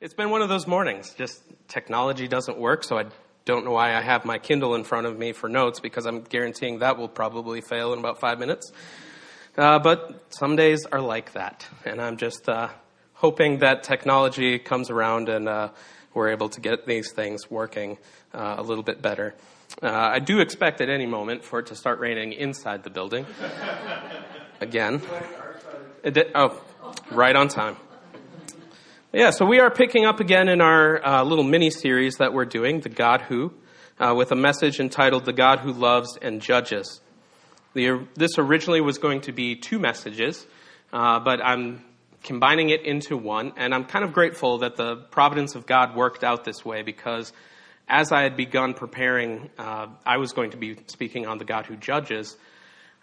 It's been one of those mornings. Just technology doesn't work, so I don't know why I have my Kindle in front of me for notes because I'm guaranteeing that will probably fail in about five minutes. Uh, but some days are like that, and I'm just uh, hoping that technology comes around and uh, we're able to get these things working uh, a little bit better. Uh, I do expect at any moment for it to start raining inside the building. Again. Did, oh, right on time. Yeah, so we are picking up again in our uh, little mini series that we're doing, The God Who, uh, with a message entitled The God Who Loves and Judges. The, this originally was going to be two messages, uh, but I'm combining it into one, and I'm kind of grateful that the providence of God worked out this way because as I had begun preparing, uh, I was going to be speaking on the God Who Judges.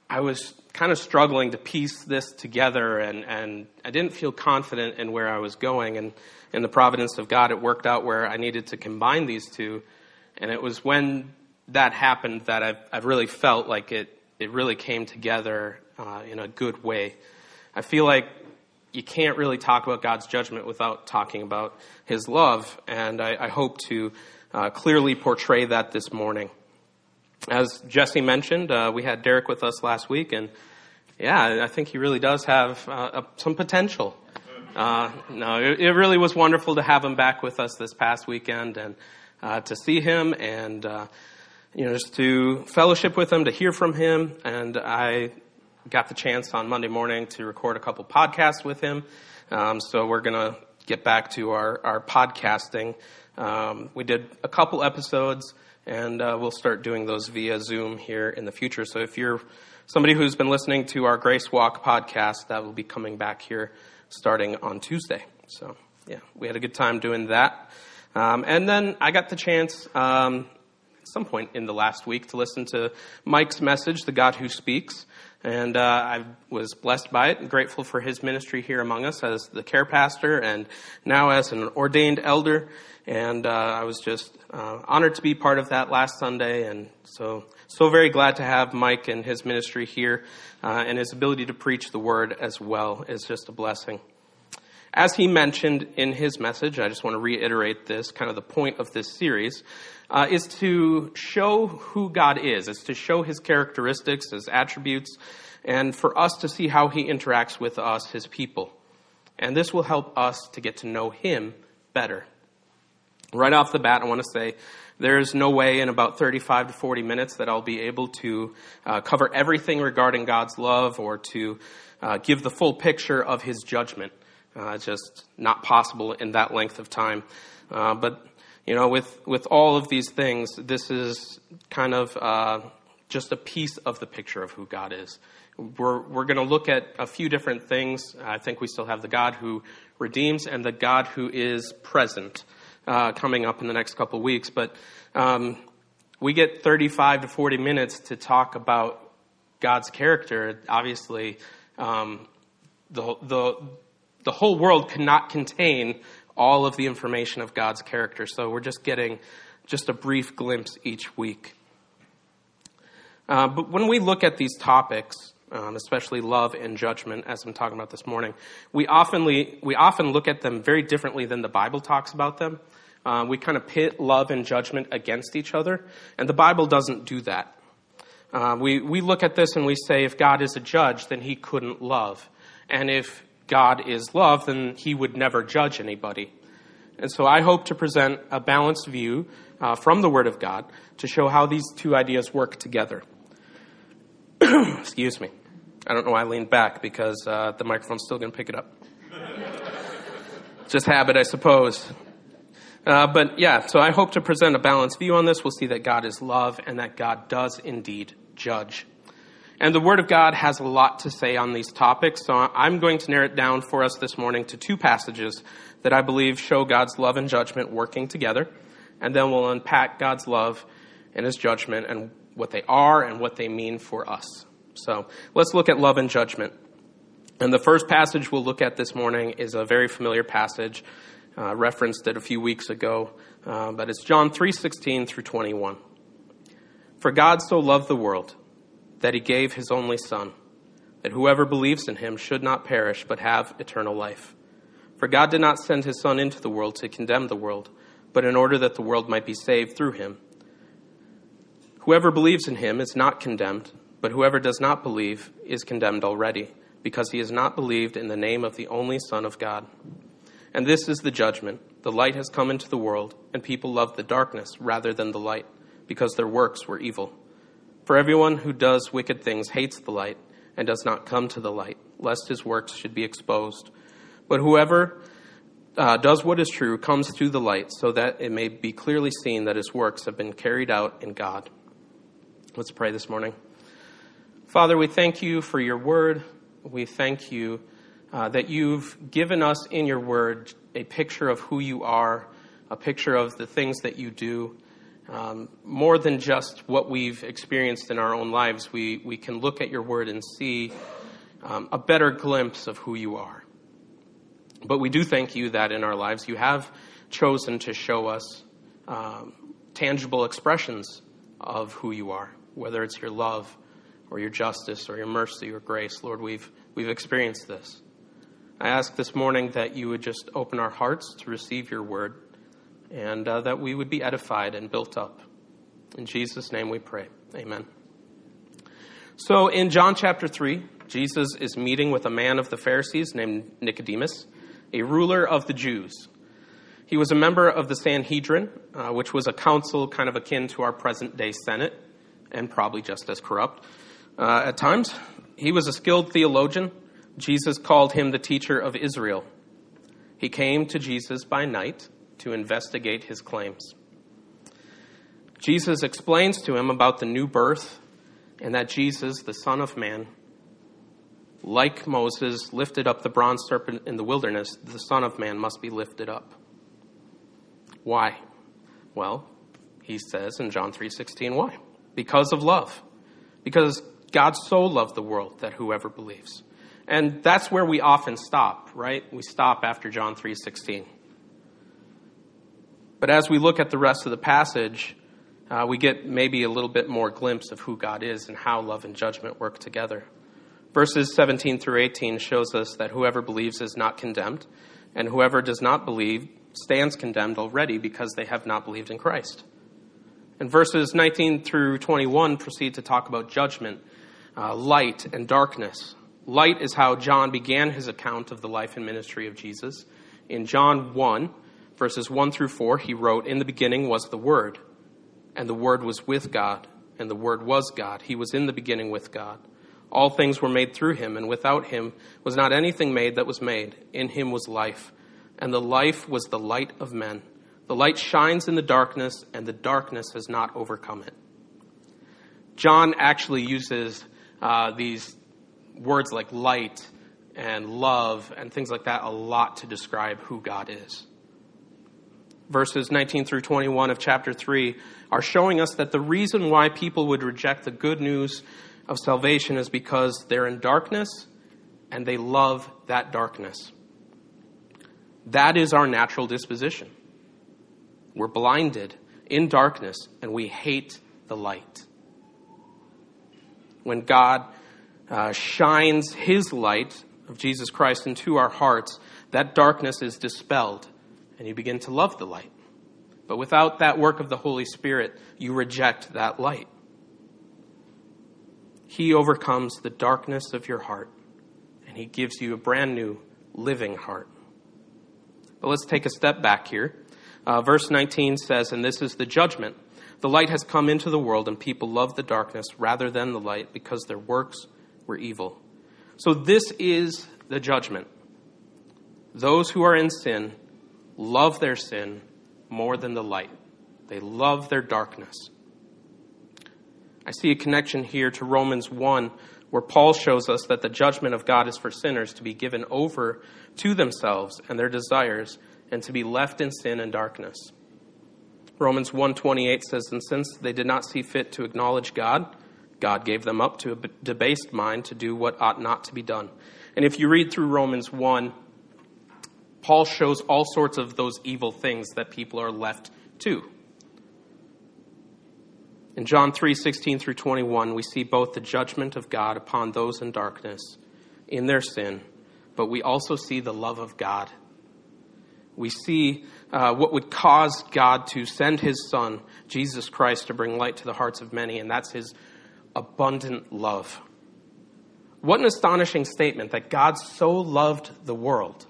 I was kind of struggling to piece this together, and, and I didn't feel confident in where I was going. And in the providence of God, it worked out where I needed to combine these two. And it was when that happened that I've, I've really felt like it, it really came together uh, in a good way. I feel like you can't really talk about God's judgment without talking about His love, and I, I hope to uh, clearly portray that this morning. As Jesse mentioned, uh, we had Derek with us last week, and yeah, I think he really does have uh, some potential. Uh, no, it, it, really was wonderful to have him back with us this past weekend and uh, to see him and uh, you know just to fellowship with him, to hear from him, and I got the chance on Monday morning to record a couple podcasts with him. Um, so we're gonna get back to our our podcasting. Um, we did a couple episodes and uh, we'll start doing those via Zoom here in the future. So if you're somebody who's been listening to our Grace Walk podcast, that will be coming back here starting on Tuesday. So yeah, we had a good time doing that. Um, and then I got the chance um, at some point in the last week to listen to Mike's message, The God Who Speaks. And uh, I was blessed by it and grateful for his ministry here among us as the care pastor and now as an ordained elder. And uh, I was just uh, honored to be part of that last Sunday, and so so very glad to have Mike and his ministry here, uh, and his ability to preach the word as well is just a blessing. As he mentioned in his message, I just want to reiterate this kind of the point of this series uh, is to show who God is, is to show his characteristics, his attributes, and for us to see how he interacts with us, his people. And this will help us to get to know him better. Right off the bat, I want to say there's no way in about 35 to 40 minutes that I'll be able to uh, cover everything regarding God's love or to uh, give the full picture of His judgment. Uh, just not possible in that length of time. Uh, but you know, with with all of these things, this is kind of uh, just a piece of the picture of who God is. We're we're going to look at a few different things. I think we still have the God who redeems and the God who is present uh, coming up in the next couple weeks. But um, we get 35 to 40 minutes to talk about God's character. Obviously, um, the, the, the whole world cannot contain all of the information of God's character. So we're just getting just a brief glimpse each week. Uh, but when we look at these topics, um, especially love and judgment, as I'm talking about this morning, we often, we often look at them very differently than the Bible talks about them. Uh, we kind of pit love and judgment against each other, and the Bible doesn't do that. Uh, we, we look at this and we say if God is a judge, then he couldn't love. And if God is love, then he would never judge anybody. And so I hope to present a balanced view uh, from the Word of God to show how these two ideas work together. Excuse me. I don't know why I leaned back because uh, the microphone's still going to pick it up. Just habit, I suppose. Uh, but yeah, so I hope to present a balanced view on this. We'll see that God is love and that God does indeed judge. And the Word of God has a lot to say on these topics, so I'm going to narrow it down for us this morning to two passages that I believe show God's love and judgment working together. And then we'll unpack God's love and His judgment and what they are and what they mean for us. So let's look at love and judgment. And the first passage we'll look at this morning is a very familiar passage uh, referenced it a few weeks ago, uh, but it's John 3:16 through 21. For God so loved the world that he gave his only son, that whoever believes in him should not perish but have eternal life. For God did not send his Son into the world to condemn the world, but in order that the world might be saved through him. Whoever believes in him is not condemned, but whoever does not believe is condemned already, because he has not believed in the name of the only Son of God. And this is the judgment the light has come into the world, and people love the darkness rather than the light, because their works were evil. For everyone who does wicked things hates the light, and does not come to the light, lest his works should be exposed. But whoever uh, does what is true comes to the light, so that it may be clearly seen that his works have been carried out in God. Let's pray this morning. Father, we thank you for your word. We thank you uh, that you've given us in your word a picture of who you are, a picture of the things that you do. Um, more than just what we've experienced in our own lives, we, we can look at your word and see um, a better glimpse of who you are. But we do thank you that in our lives you have chosen to show us um, tangible expressions of who you are, whether it's your love or your justice or your mercy or grace. Lord, we've, we've experienced this. I ask this morning that you would just open our hearts to receive your word and uh, that we would be edified and built up. In Jesus' name we pray. Amen. So in John chapter 3, Jesus is meeting with a man of the Pharisees named Nicodemus a ruler of the Jews. He was a member of the Sanhedrin, uh, which was a council kind of akin to our present day Senate, and probably just as corrupt uh, at times. He was a skilled theologian. Jesus called him the teacher of Israel. He came to Jesus by night to investigate his claims. Jesus explains to him about the new birth and that Jesus, the Son of Man, like Moses lifted up the bronze serpent in the wilderness, the Son of Man must be lifted up. Why? Well, he says in John 3:16, why? Because of love. Because God so loved the world that whoever believes. And that's where we often stop, right? We stop after John 3:16. But as we look at the rest of the passage, uh, we get maybe a little bit more glimpse of who God is and how love and judgment work together. Verses 17 through 18 shows us that whoever believes is not condemned, and whoever does not believe stands condemned already because they have not believed in Christ. And verses 19 through 21 proceed to talk about judgment, uh, light, and darkness. Light is how John began his account of the life and ministry of Jesus. In John 1, verses 1 through 4, he wrote, In the beginning was the Word, and the Word was with God, and the Word was God. He was in the beginning with God. All things were made through him, and without him was not anything made that was made. In him was life, and the life was the light of men. The light shines in the darkness, and the darkness has not overcome it. John actually uses uh, these words like light and love and things like that a lot to describe who God is. Verses 19 through 21 of chapter 3 are showing us that the reason why people would reject the good news of salvation is because they're in darkness and they love that darkness. That is our natural disposition. We're blinded in darkness and we hate the light. When God uh, shines His light of Jesus Christ into our hearts, that darkness is dispelled and you begin to love the light. But without that work of the Holy Spirit, you reject that light. He overcomes the darkness of your heart, and He gives you a brand new, living heart. But let's take a step back here. Uh, verse 19 says, And this is the judgment. The light has come into the world, and people love the darkness rather than the light because their works were evil. So, this is the judgment. Those who are in sin love their sin more than the light, they love their darkness. I see a connection here to Romans 1, where Paul shows us that the judgment of God is for sinners to be given over to themselves and their desires and to be left in sin and darkness. Romans 1:28 says, "And since they did not see fit to acknowledge God, God gave them up to a debased mind to do what ought not to be done." And if you read through Romans 1, Paul shows all sorts of those evil things that people are left to. In John 3 16 through 21, we see both the judgment of God upon those in darkness in their sin, but we also see the love of God we see uh, what would cause God to send his Son, Jesus Christ, to bring light to the hearts of many, and that's his abundant love. What an astonishing statement that God so loved the world.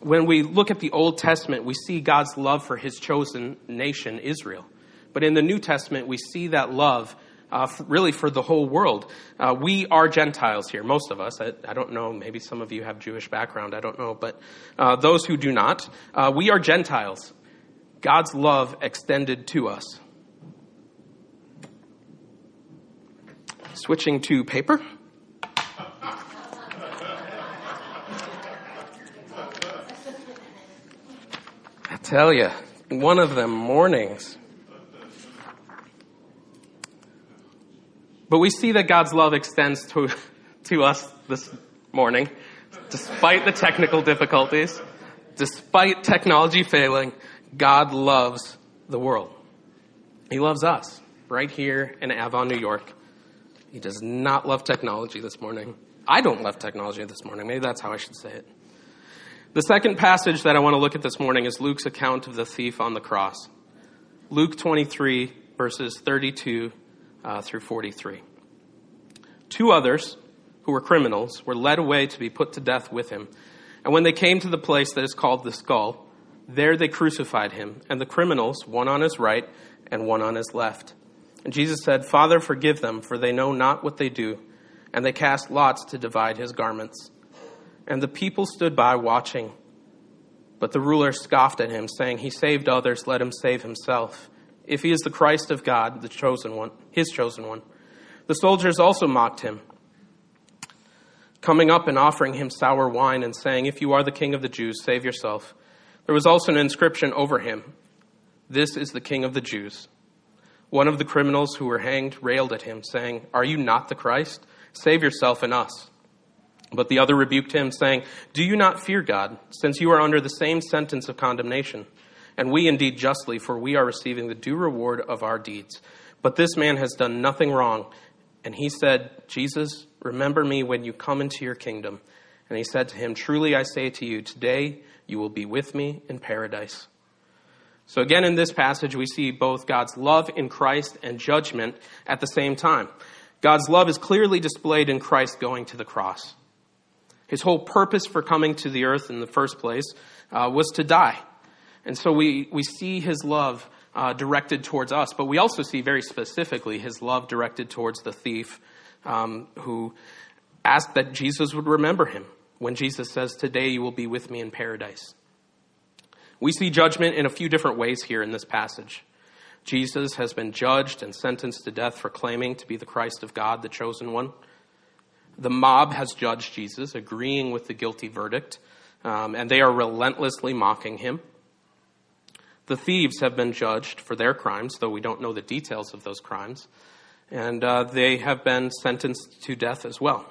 When we look at the Old Testament, we see God's love for his chosen nation, Israel. But in the New Testament, we see that love uh, really for the whole world. Uh, we are Gentiles here, most of us. I, I, don't know, maybe some of you have Jewish background, I don't know. But uh, those who do not, uh, we are Gentiles. God's love extended to us. Switching to paper. Tell you, one of them mornings. But we see that God's love extends to, to us this morning, despite the technical difficulties, despite technology failing, God loves the world. He loves us right here in Avon, New York. He does not love technology this morning. I don't love technology this morning. Maybe that's how I should say it. The second passage that I want to look at this morning is Luke's account of the thief on the cross. Luke 23, verses 32 uh, through 43. Two others, who were criminals, were led away to be put to death with him. And when they came to the place that is called the skull, there they crucified him, and the criminals, one on his right and one on his left. And Jesus said, Father, forgive them, for they know not what they do. And they cast lots to divide his garments. And the people stood by watching. But the ruler scoffed at him, saying, He saved others, let him save himself. If he is the Christ of God, the chosen one, his chosen one. The soldiers also mocked him, coming up and offering him sour wine and saying, If you are the king of the Jews, save yourself. There was also an inscription over him This is the king of the Jews. One of the criminals who were hanged railed at him, saying, Are you not the Christ? Save yourself and us. But the other rebuked him, saying, Do you not fear God, since you are under the same sentence of condemnation? And we indeed justly, for we are receiving the due reward of our deeds. But this man has done nothing wrong. And he said, Jesus, remember me when you come into your kingdom. And he said to him, Truly I say to you, today you will be with me in paradise. So, again, in this passage, we see both God's love in Christ and judgment at the same time. God's love is clearly displayed in Christ going to the cross. His whole purpose for coming to the earth in the first place uh, was to die. And so we, we see his love uh, directed towards us, but we also see very specifically his love directed towards the thief um, who asked that Jesus would remember him when Jesus says, Today you will be with me in paradise. We see judgment in a few different ways here in this passage. Jesus has been judged and sentenced to death for claiming to be the Christ of God, the chosen one. The mob has judged Jesus, agreeing with the guilty verdict, um, and they are relentlessly mocking him. The thieves have been judged for their crimes, though we don't know the details of those crimes, and uh, they have been sentenced to death as well.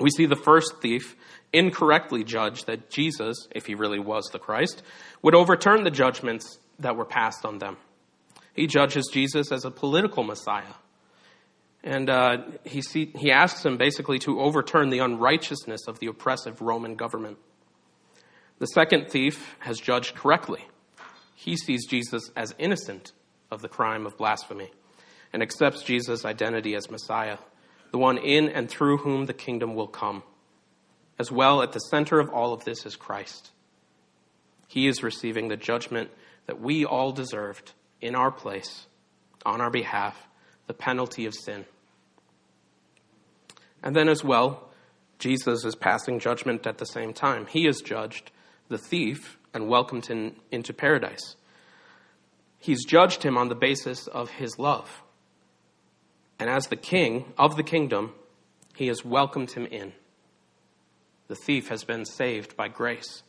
We see the first thief incorrectly judge that Jesus, if he really was the Christ, would overturn the judgments that were passed on them. He judges Jesus as a political Messiah. And uh, he, see, he asks him basically to overturn the unrighteousness of the oppressive Roman government. The second thief has judged correctly. He sees Jesus as innocent of the crime of blasphemy and accepts Jesus' identity as Messiah, the one in and through whom the kingdom will come. As well, at the center of all of this is Christ. He is receiving the judgment that we all deserved in our place, on our behalf, the penalty of sin. And then, as well, Jesus is passing judgment at the same time. He is judged the thief and welcomed him into paradise. He's judged him on the basis of his love. And as the king of the kingdom, he has welcomed him in. The thief has been saved by grace.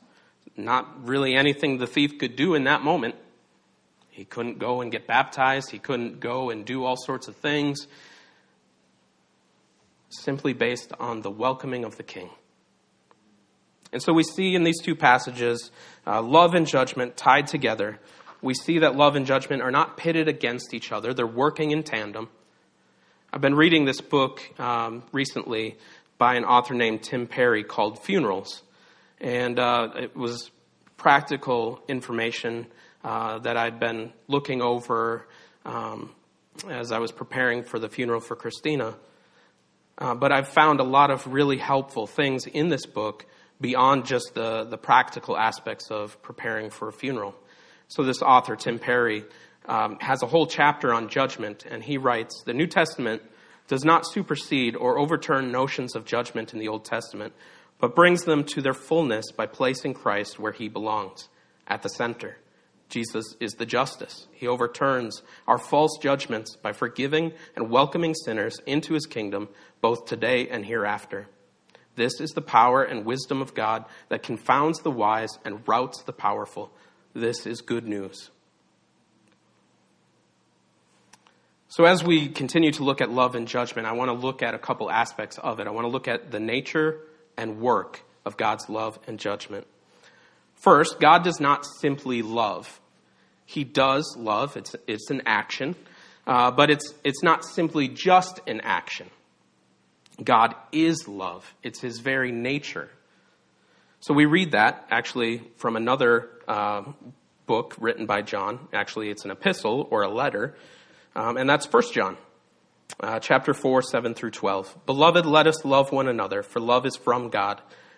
Not really anything the thief could do in that moment. He couldn't go and get baptized, he couldn't go and do all sorts of things. Simply based on the welcoming of the king. And so we see in these two passages uh, love and judgment tied together. We see that love and judgment are not pitted against each other, they're working in tandem. I've been reading this book um, recently by an author named Tim Perry called Funerals. And uh, it was practical information uh, that I'd been looking over um, as I was preparing for the funeral for Christina. Uh, but I've found a lot of really helpful things in this book beyond just the, the practical aspects of preparing for a funeral. So, this author, Tim Perry, um, has a whole chapter on judgment, and he writes The New Testament does not supersede or overturn notions of judgment in the Old Testament, but brings them to their fullness by placing Christ where he belongs, at the center. Jesus is the justice. He overturns our false judgments by forgiving and welcoming sinners into his kingdom, both today and hereafter. This is the power and wisdom of God that confounds the wise and routs the powerful. This is good news. So, as we continue to look at love and judgment, I want to look at a couple aspects of it. I want to look at the nature and work of God's love and judgment. First, God does not simply love. He does love, it's, it's an action, uh, but it's, it's not simply just an action. God is love, it's his very nature. So we read that actually from another uh, book written by John. Actually, it's an epistle or a letter um, and that's 1 John uh, chapter 4, 7 through 12. Beloved, let us love one another, for love is from God.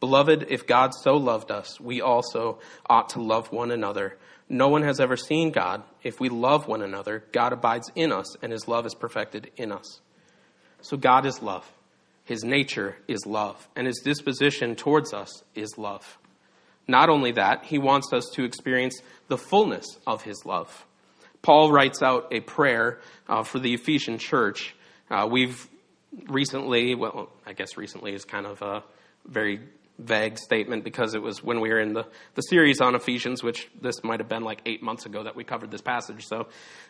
Beloved, if God so loved us, we also ought to love one another. No one has ever seen God. If we love one another, God abides in us, and his love is perfected in us. So God is love. His nature is love, and his disposition towards us is love. Not only that, he wants us to experience the fullness of his love. Paul writes out a prayer uh, for the Ephesian church. Uh, we've recently, well, I guess recently is kind of a very vague statement because it was when we were in the, the series on Ephesians, which this might have been like eight months ago that we covered this passage. So,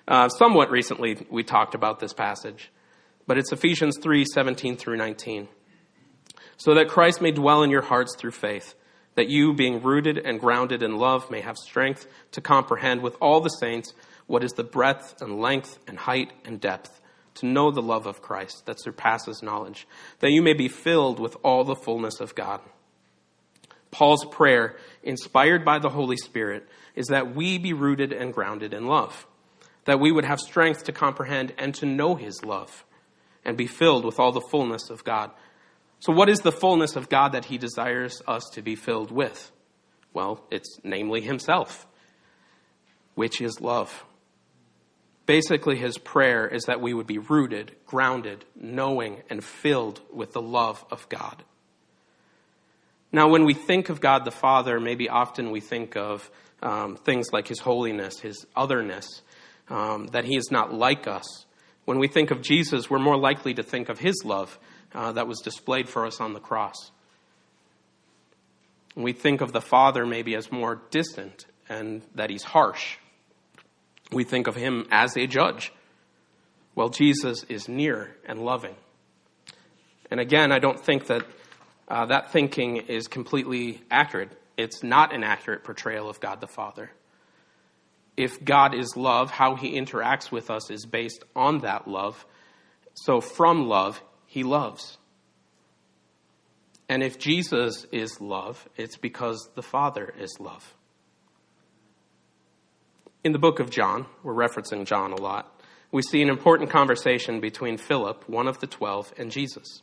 uh, somewhat recently we talked about this passage. But it's Ephesians 3 17 through 19. So that Christ may dwell in your hearts through faith, that you, being rooted and grounded in love, may have strength to comprehend with all the saints what is the breadth and length and height and depth to know the love of Christ that surpasses knowledge, that you may be filled with all the fullness of God. Paul's prayer, inspired by the Holy Spirit, is that we be rooted and grounded in love, that we would have strength to comprehend and to know his love, and be filled with all the fullness of God. So, what is the fullness of God that he desires us to be filled with? Well, it's namely himself, which is love. Basically, his prayer is that we would be rooted, grounded, knowing, and filled with the love of God. Now, when we think of God the Father, maybe often we think of um, things like His holiness, His otherness, um, that He is not like us. When we think of Jesus, we're more likely to think of His love uh, that was displayed for us on the cross. we think of the Father maybe as more distant and that He's harsh. We think of Him as a judge. Well, Jesus is near and loving. And again, I don't think that uh, that thinking is completely accurate. It's not an accurate portrayal of God the Father. If God is love, how he interacts with us is based on that love. So from love, he loves. And if Jesus is love, it's because the Father is love. In the book of John, we're referencing John a lot, we see an important conversation between Philip, one of the twelve, and Jesus.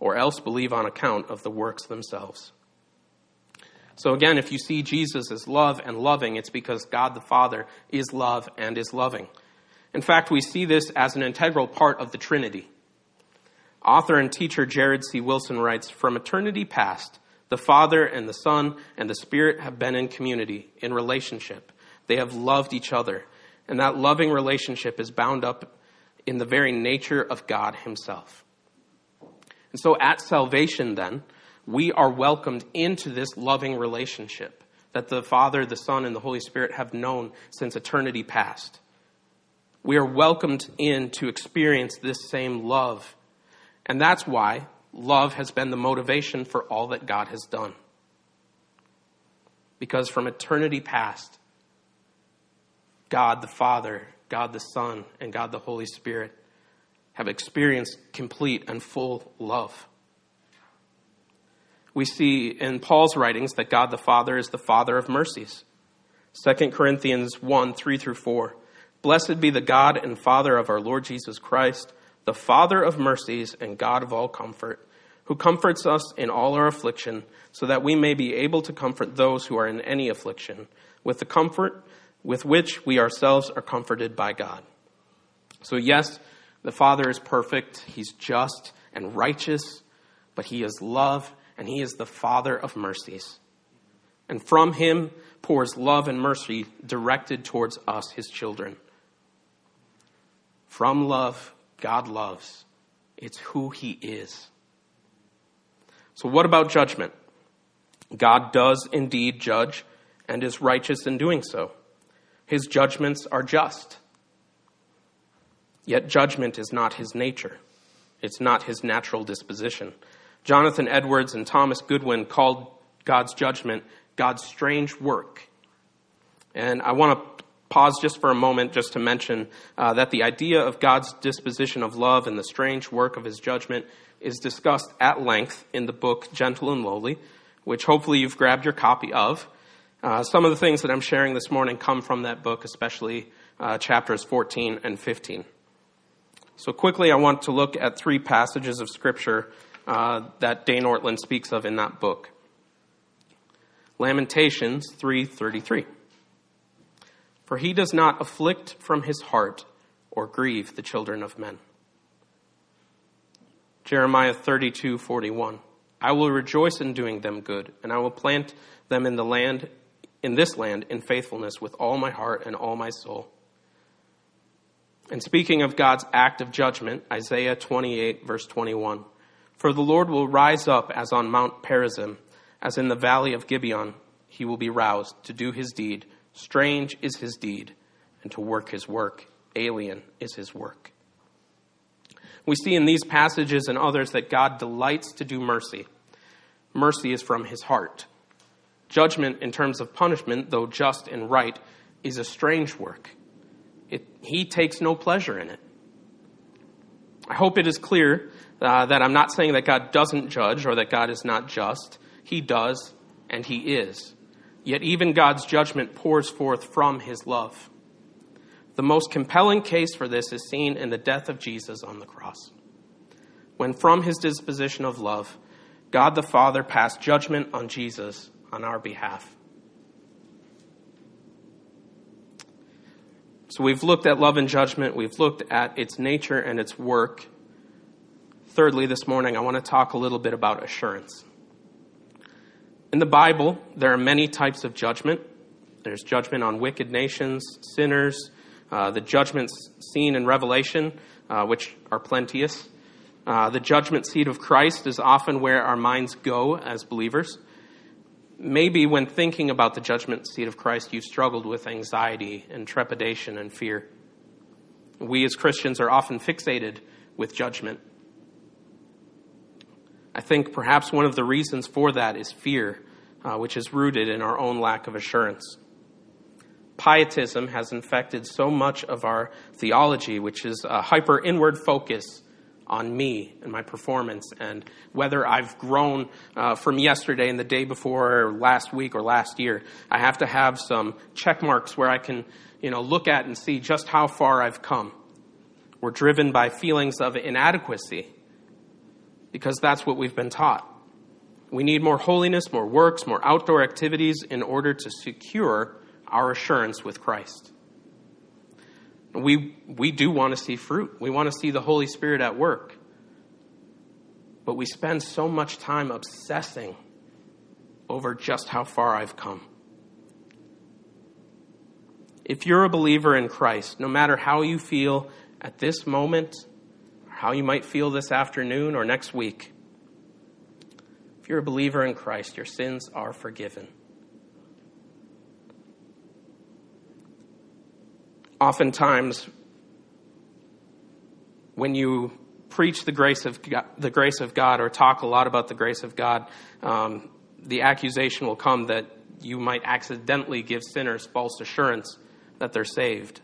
or else believe on account of the works themselves. So again, if you see Jesus as love and loving, it's because God the Father is love and is loving. In fact, we see this as an integral part of the Trinity. Author and teacher Jared C. Wilson writes From eternity past, the Father and the Son and the Spirit have been in community, in relationship. They have loved each other. And that loving relationship is bound up in the very nature of God Himself. And so at salvation, then, we are welcomed into this loving relationship that the Father, the Son, and the Holy Spirit have known since eternity past. We are welcomed in to experience this same love. And that's why love has been the motivation for all that God has done. Because from eternity past, God the Father, God the Son, and God the Holy Spirit have experienced complete and full love. We see in Paul's writings that God the Father is the Father of mercies. 2 Corinthians 1 3 through 4. Blessed be the God and Father of our Lord Jesus Christ, the Father of mercies and God of all comfort, who comforts us in all our affliction, so that we may be able to comfort those who are in any affliction, with the comfort with which we ourselves are comforted by God. So, yes, the Father is perfect, He's just and righteous, but He is love, and He is the Father of mercies. And from Him pours love and mercy directed towards us, His children. From love, God loves. It's who He is. So, what about judgment? God does indeed judge and is righteous in doing so. His judgments are just. Yet judgment is not his nature. It's not his natural disposition. Jonathan Edwards and Thomas Goodwin called God's judgment God's strange work. And I want to pause just for a moment just to mention uh, that the idea of God's disposition of love and the strange work of his judgment is discussed at length in the book Gentle and Lowly, which hopefully you've grabbed your copy of. Uh, some of the things that I'm sharing this morning come from that book, especially uh, chapters 14 and 15. So, quickly, I want to look at three passages of Scripture uh, that Dane Ortlund speaks of in that book. Lamentations 3:33. For he does not afflict from his heart or grieve the children of men. Jeremiah 32:41. I will rejoice in doing them good, and I will plant them in the land in this land in faithfulness with all my heart and all my soul. And speaking of God's act of judgment, Isaiah 28, verse 21 For the Lord will rise up as on Mount Perazim, as in the valley of Gibeon, he will be roused to do his deed. Strange is his deed, and to work his work. Alien is his work. We see in these passages and others that God delights to do mercy. Mercy is from his heart. Judgment, in terms of punishment, though just and right, is a strange work. It, he takes no pleasure in it. I hope it is clear uh, that I'm not saying that God doesn't judge or that God is not just. He does, and He is. Yet even God's judgment pours forth from His love. The most compelling case for this is seen in the death of Jesus on the cross. When, from His disposition of love, God the Father passed judgment on Jesus on our behalf. So we've looked at love and judgment, we've looked at its nature and its work. Thirdly, this morning, I want to talk a little bit about assurance. In the Bible, there are many types of judgment. There's judgment on wicked nations, sinners, uh, the judgments seen in Revelation, uh, which are plenteous. Uh, the judgment seat of Christ is often where our minds go as believers maybe when thinking about the judgment seat of Christ, you've struggled with anxiety and trepidation and fear. We as Christians are often fixated with judgment. I think perhaps one of the reasons for that is fear, uh, which is rooted in our own lack of assurance. Pietism has infected so much of our theology, which is a hyper inward focus on me and my performance and whether I've grown uh, from yesterday and the day before or last week or last year. I have to have some check marks where I can, you know, look at and see just how far I've come. We're driven by feelings of inadequacy because that's what we've been taught. We need more holiness, more works, more outdoor activities in order to secure our assurance with Christ. We, we do want to see fruit. We want to see the Holy Spirit at work. but we spend so much time obsessing over just how far I've come. If you're a believer in Christ, no matter how you feel at this moment, how you might feel this afternoon or next week, if you're a believer in Christ, your sins are forgiven. Oftentimes, when you preach the grace of God, the grace of God or talk a lot about the grace of God, um, the accusation will come that you might accidentally give sinners false assurance that they're saved.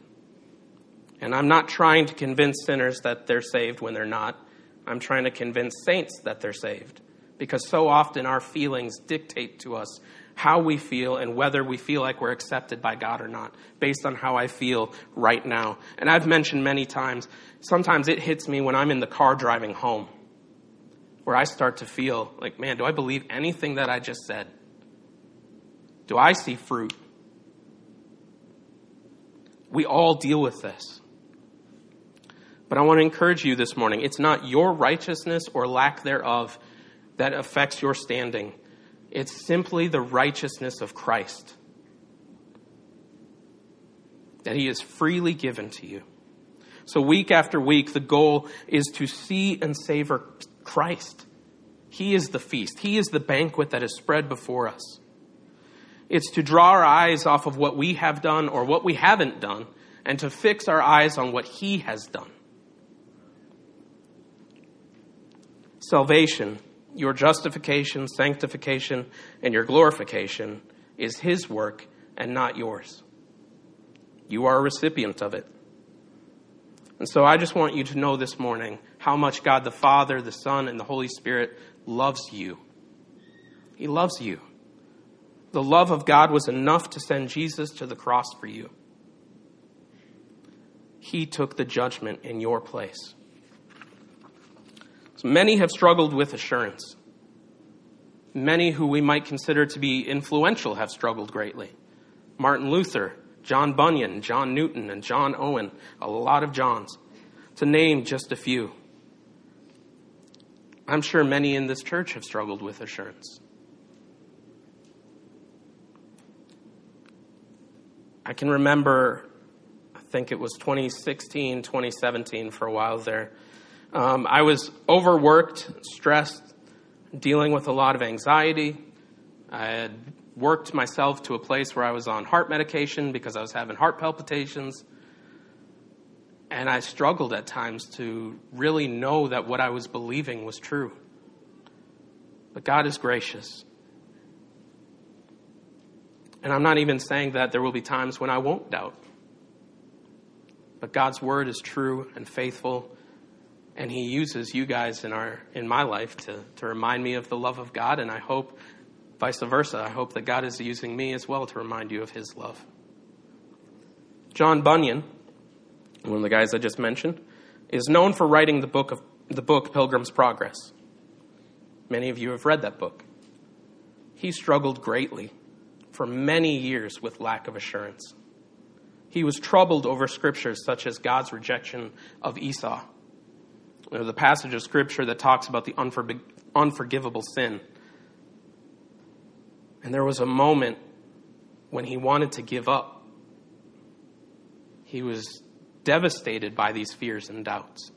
And I'm not trying to convince sinners that they're saved when they're not. I'm trying to convince saints that they're saved. Because so often our feelings dictate to us how we feel and whether we feel like we're accepted by God or not, based on how I feel right now. And I've mentioned many times, sometimes it hits me when I'm in the car driving home, where I start to feel like, man, do I believe anything that I just said? Do I see fruit? We all deal with this. But I want to encourage you this morning it's not your righteousness or lack thereof that affects your standing it's simply the righteousness of Christ that He has freely given to you. So, week after week, the goal is to see and savor Christ. He is the feast, He is the banquet that is spread before us. It's to draw our eyes off of what we have done or what we haven't done and to fix our eyes on what He has done. Salvation your justification, sanctification, and your glorification is His work and not yours. You are a recipient of it. And so I just want you to know this morning how much God the Father, the Son, and the Holy Spirit loves you. He loves you. The love of God was enough to send Jesus to the cross for you. He took the judgment in your place. Many have struggled with assurance. Many who we might consider to be influential have struggled greatly. Martin Luther, John Bunyan, John Newton, and John Owen, a lot of Johns, to name just a few. I'm sure many in this church have struggled with assurance. I can remember, I think it was 2016, 2017 for a while there. Um, I was overworked, stressed, dealing with a lot of anxiety. I had worked myself to a place where I was on heart medication because I was having heart palpitations. And I struggled at times to really know that what I was believing was true. But God is gracious. And I'm not even saying that there will be times when I won't doubt. But God's word is true and faithful and he uses you guys in our in my life to to remind me of the love of God and I hope vice versa I hope that God is using me as well to remind you of his love. John Bunyan, one of the guys I just mentioned, is known for writing the book of the book Pilgrim's Progress. Many of you have read that book. He struggled greatly for many years with lack of assurance. He was troubled over scriptures such as God's rejection of Esau there's a passage of scripture that talks about the unforgivable sin. And there was a moment when he wanted to give up. He was devastated by these fears and doubts.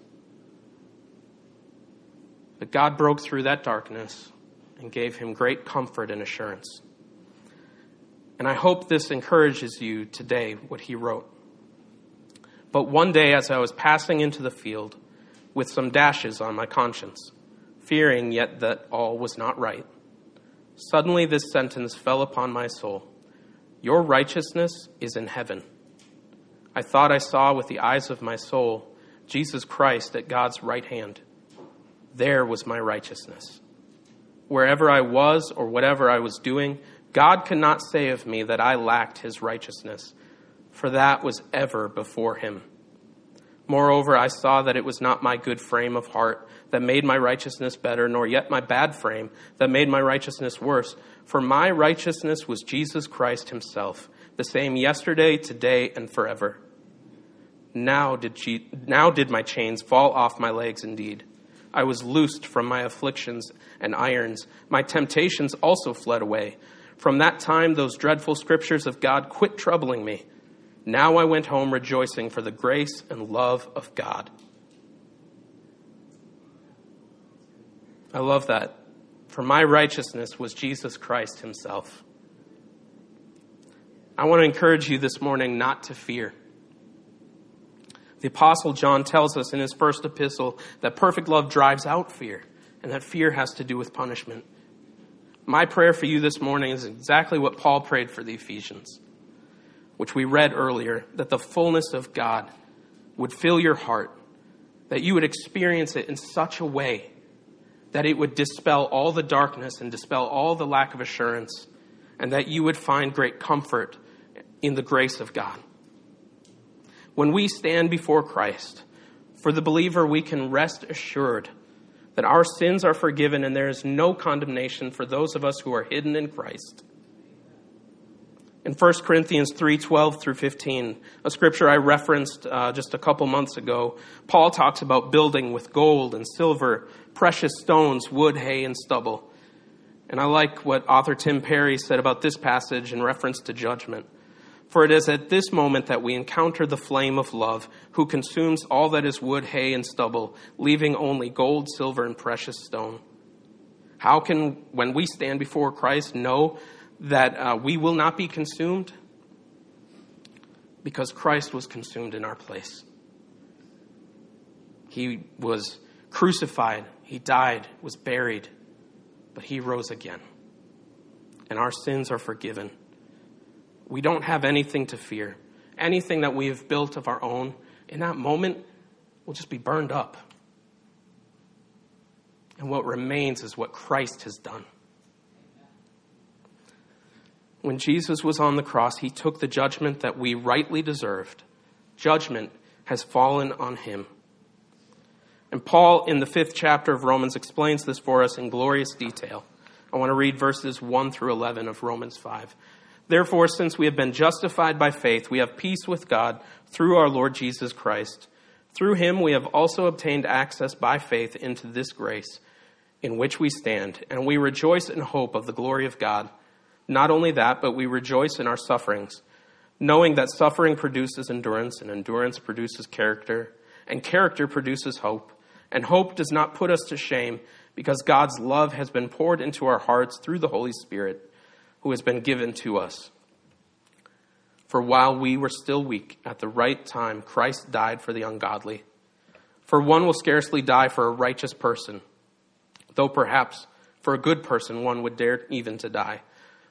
But God broke through that darkness and gave him great comfort and assurance. And I hope this encourages you today, what he wrote. But one day, as I was passing into the field, with some dashes on my conscience, fearing yet that all was not right. Suddenly, this sentence fell upon my soul Your righteousness is in heaven. I thought I saw with the eyes of my soul Jesus Christ at God's right hand. There was my righteousness. Wherever I was or whatever I was doing, God could not say of me that I lacked his righteousness, for that was ever before him. Moreover, I saw that it was not my good frame of heart that made my righteousness better, nor yet my bad frame that made my righteousness worse. For my righteousness was Jesus Christ himself, the same yesterday, today, and forever. Now did, she, now did my chains fall off my legs indeed. I was loosed from my afflictions and irons. My temptations also fled away. From that time, those dreadful scriptures of God quit troubling me. Now I went home rejoicing for the grace and love of God. I love that. For my righteousness was Jesus Christ himself. I want to encourage you this morning not to fear. The Apostle John tells us in his first epistle that perfect love drives out fear, and that fear has to do with punishment. My prayer for you this morning is exactly what Paul prayed for the Ephesians, which we read earlier that the fullness of God would fill your heart, that you would experience it in such a way that it would dispel all the darkness and dispel all the lack of assurance, and that you would find great comfort in the grace of God when we stand before Christ, for the believer, we can rest assured that our sins are forgiven and there is no condemnation for those of us who are hidden in Christ. In 1 Corinthians 3:12 through 15, a scripture I referenced uh, just a couple months ago, Paul talks about building with gold and silver, precious stones, wood, hay, and stubble. And I like what author Tim Perry said about this passage in reference to judgment. For it is at this moment that we encounter the flame of love, who consumes all that is wood, hay, and stubble, leaving only gold, silver, and precious stone. How can, when we stand before Christ, know that uh, we will not be consumed? Because Christ was consumed in our place. He was crucified, he died, was buried, but he rose again. And our sins are forgiven. We don't have anything to fear. Anything that we have built of our own, in that moment, will just be burned up. And what remains is what Christ has done. When Jesus was on the cross, he took the judgment that we rightly deserved. Judgment has fallen on him. And Paul, in the fifth chapter of Romans, explains this for us in glorious detail. I want to read verses 1 through 11 of Romans 5. Therefore, since we have been justified by faith, we have peace with God through our Lord Jesus Christ. Through him we have also obtained access by faith into this grace in which we stand, and we rejoice in hope of the glory of God. Not only that, but we rejoice in our sufferings, knowing that suffering produces endurance, and endurance produces character, and character produces hope. And hope does not put us to shame, because God's love has been poured into our hearts through the Holy Spirit who has been given to us. For while we were still weak, at the right time, Christ died for the ungodly. For one will scarcely die for a righteous person, though perhaps for a good person one would dare even to die.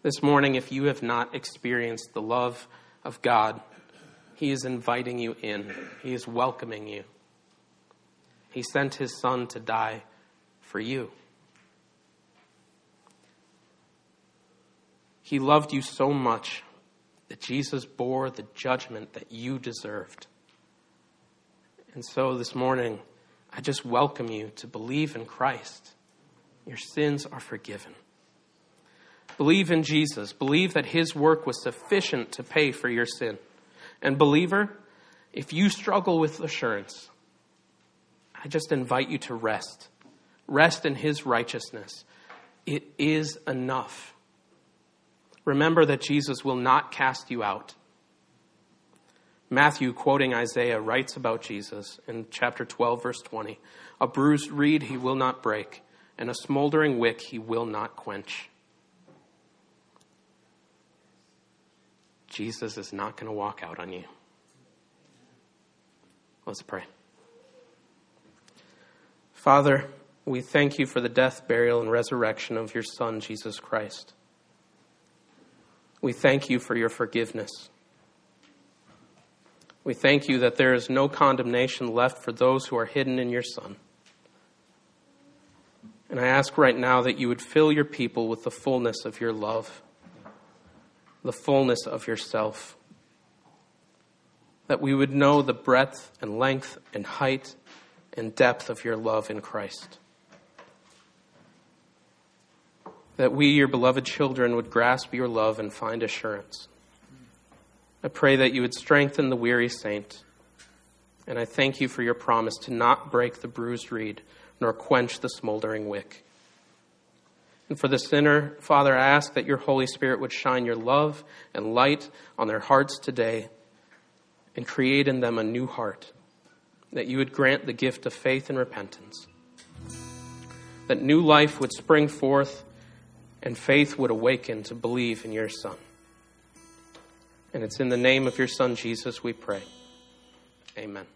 This morning, if you have not experienced the love of God, he is inviting you in, he is welcoming you. He sent his Son to die for you. He loved you so much that Jesus bore the judgment that you deserved. And so this morning, I just welcome you to believe in Christ. Your sins are forgiven. Believe in Jesus. Believe that his work was sufficient to pay for your sin. And, believer, if you struggle with assurance, I just invite you to rest. Rest in his righteousness. It is enough remember that Jesus will not cast you out. Matthew, quoting Isaiah, writes about Jesus in chapter 12, verse 20 A bruised reed he will not break, and a smoldering wick he will not quench. Jesus is not going to walk out on you. Let's pray. Father, we thank you for the death, burial, and resurrection of your Son, Jesus Christ. We thank you for your forgiveness. We thank you that there is no condemnation left for those who are hidden in your Son. And I ask right now that you would fill your people with the fullness of your love, the fullness of yourself. That we would know the breadth and length and height and depth of your love in Christ. That we, your beloved children, would grasp your love and find assurance. I pray that you would strengthen the weary saint. And I thank you for your promise to not break the bruised reed nor quench the smoldering wick. And for the sinner, Father, I ask that your Holy Spirit would shine your love and light on their hearts today and create in them a new heart, that you would grant the gift of faith and repentance, that new life would spring forth and faith would awaken to believe in your Son. And it's in the name of your Son, Jesus, we pray. Amen.